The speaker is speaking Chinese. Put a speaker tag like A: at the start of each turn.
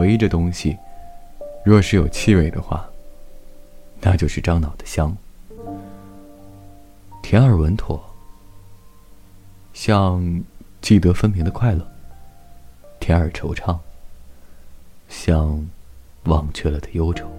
A: 回忆这东西若是有气味的话那就是樟脑的香。甜而稳妥像记得分明的快乐甜而惆怅像忘却了的忧愁。